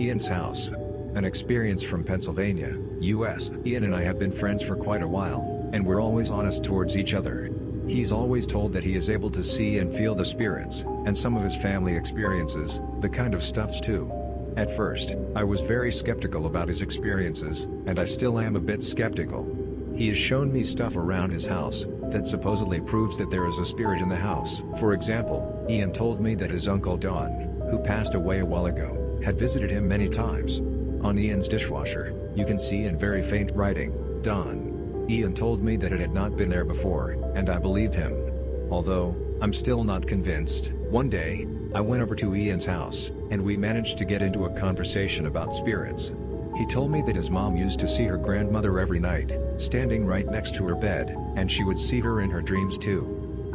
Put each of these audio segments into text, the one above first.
Ian's house. An experience from Pennsylvania, US. Ian and I have been friends for quite a while, and we're always honest towards each other. He's always told that he is able to see and feel the spirits, and some of his family experiences, the kind of stuffs too. At first, I was very skeptical about his experiences, and I still am a bit skeptical. He has shown me stuff around his house, that supposedly proves that there is a spirit in the house. For example, Ian told me that his uncle Don, who passed away a while ago, had visited him many times. On Ian's dishwasher, you can see in very faint writing, Don. Ian told me that it had not been there before, and I believe him. Although, I'm still not convinced. One day, I went over to Ian's house, and we managed to get into a conversation about spirits. He told me that his mom used to see her grandmother every night, standing right next to her bed, and she would see her in her dreams too.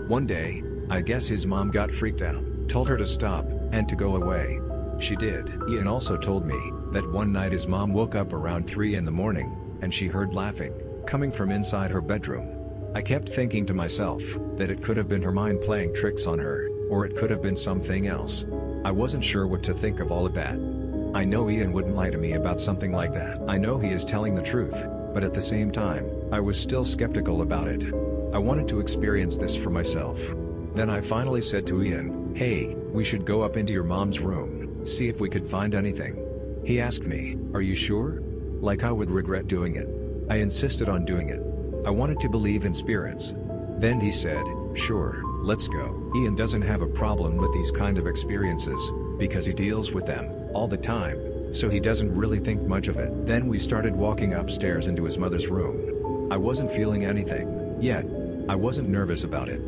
One day, I guess his mom got freaked out, told her to stop, and to go away. She did. Ian also told me, that one night his mom woke up around 3 in the morning, and she heard laughing, coming from inside her bedroom. I kept thinking to myself, that it could have been her mind playing tricks on her, or it could have been something else. I wasn't sure what to think of all of that. I know Ian wouldn't lie to me about something like that. I know he is telling the truth, but at the same time, I was still skeptical about it. I wanted to experience this for myself. Then I finally said to Ian, hey, we should go up into your mom's room see if we could find anything. He asked me, Are you sure? Like I would regret doing it. I insisted on doing it. I wanted to believe in spirits. Then he said, Sure, let's go. Ian doesn't have a problem with these kind of experiences, because he deals with them, all the time, so he doesn't really think much of it. Then we started walking upstairs into his mother's room. I wasn't feeling anything, yet. I wasn't nervous about it.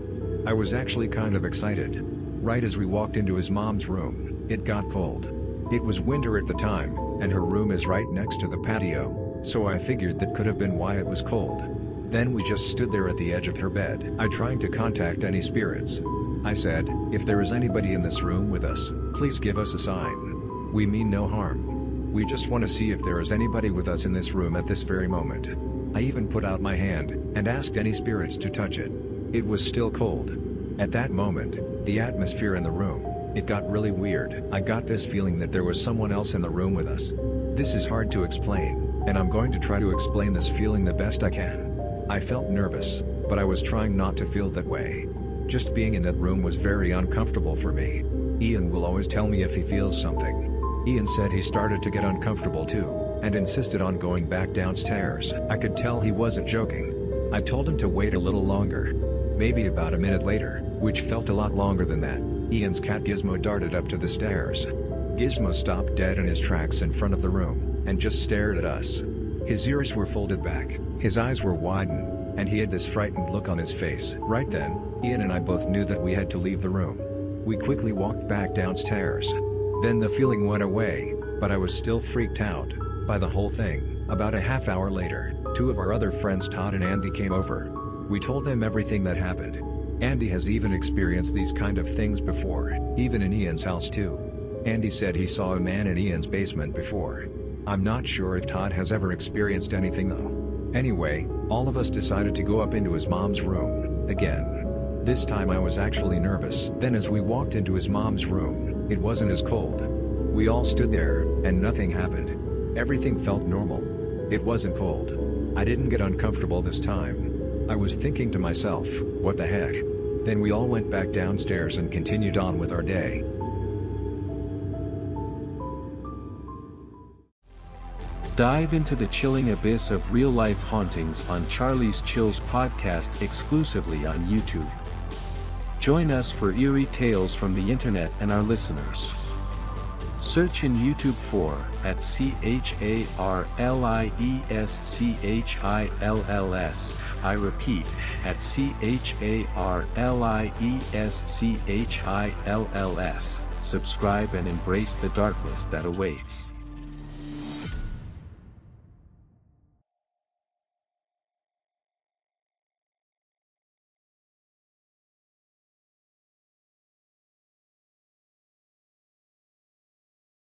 I was actually kind of excited. Right as we walked into his mom's room, it got cold. It was winter at the time, and her room is right next to the patio, so I figured that could have been why it was cold. Then we just stood there at the edge of her bed. I tried to contact any spirits. I said, if there is anybody in this room with us, please give us a sign. We mean no harm. We just want to see if there is anybody with us in this room at this very moment. I even put out my hand, and asked any spirits to touch it. It was still cold. At that moment, the atmosphere in the room, it got really weird. I got this feeling that there was someone else in the room with us. This is hard to explain, and I'm going to try to explain this feeling the best I can. I felt nervous, but I was trying not to feel that way. Just being in that room was very uncomfortable for me. Ian will always tell me if he feels something. Ian said he started to get uncomfortable too, and insisted on going back downstairs. I could tell he wasn't joking. I told him to wait a little longer. Maybe about a minute later, which felt a lot longer than that. Ian's cat Gizmo darted up to the stairs. Gizmo stopped dead in his tracks in front of the room, and just stared at us. His ears were folded back, his eyes were widened, and he had this frightened look on his face. Right then, Ian and I both knew that we had to leave the room. We quickly walked back downstairs. Then the feeling went away, but I was still freaked out by the whole thing. About a half hour later, two of our other friends Todd and Andy came over. We told them everything that happened, Andy has even experienced these kind of things before, even in Ian's house too. Andy said he saw a man in Ian's basement before. I'm not sure if Todd has ever experienced anything though. Anyway, all of us decided to go up into his mom's room, again. This time I was actually nervous. Then as we walked into his mom's room, it wasn't as cold. We all stood there, and nothing happened. Everything felt normal. It wasn't cold. I didn't get uncomfortable this time. I was thinking to myself, what the heck? Then we all went back downstairs and continued on with our day. Dive into the chilling abyss of real life hauntings on Charlie's Chills podcast exclusively on YouTube. Join us for eerie tales from the internet and our listeners. Search in YouTube for at C H A R L I E S C H I L L S. I repeat, at C H A R L I E S C H I L L S. Subscribe and embrace the darkness that awaits.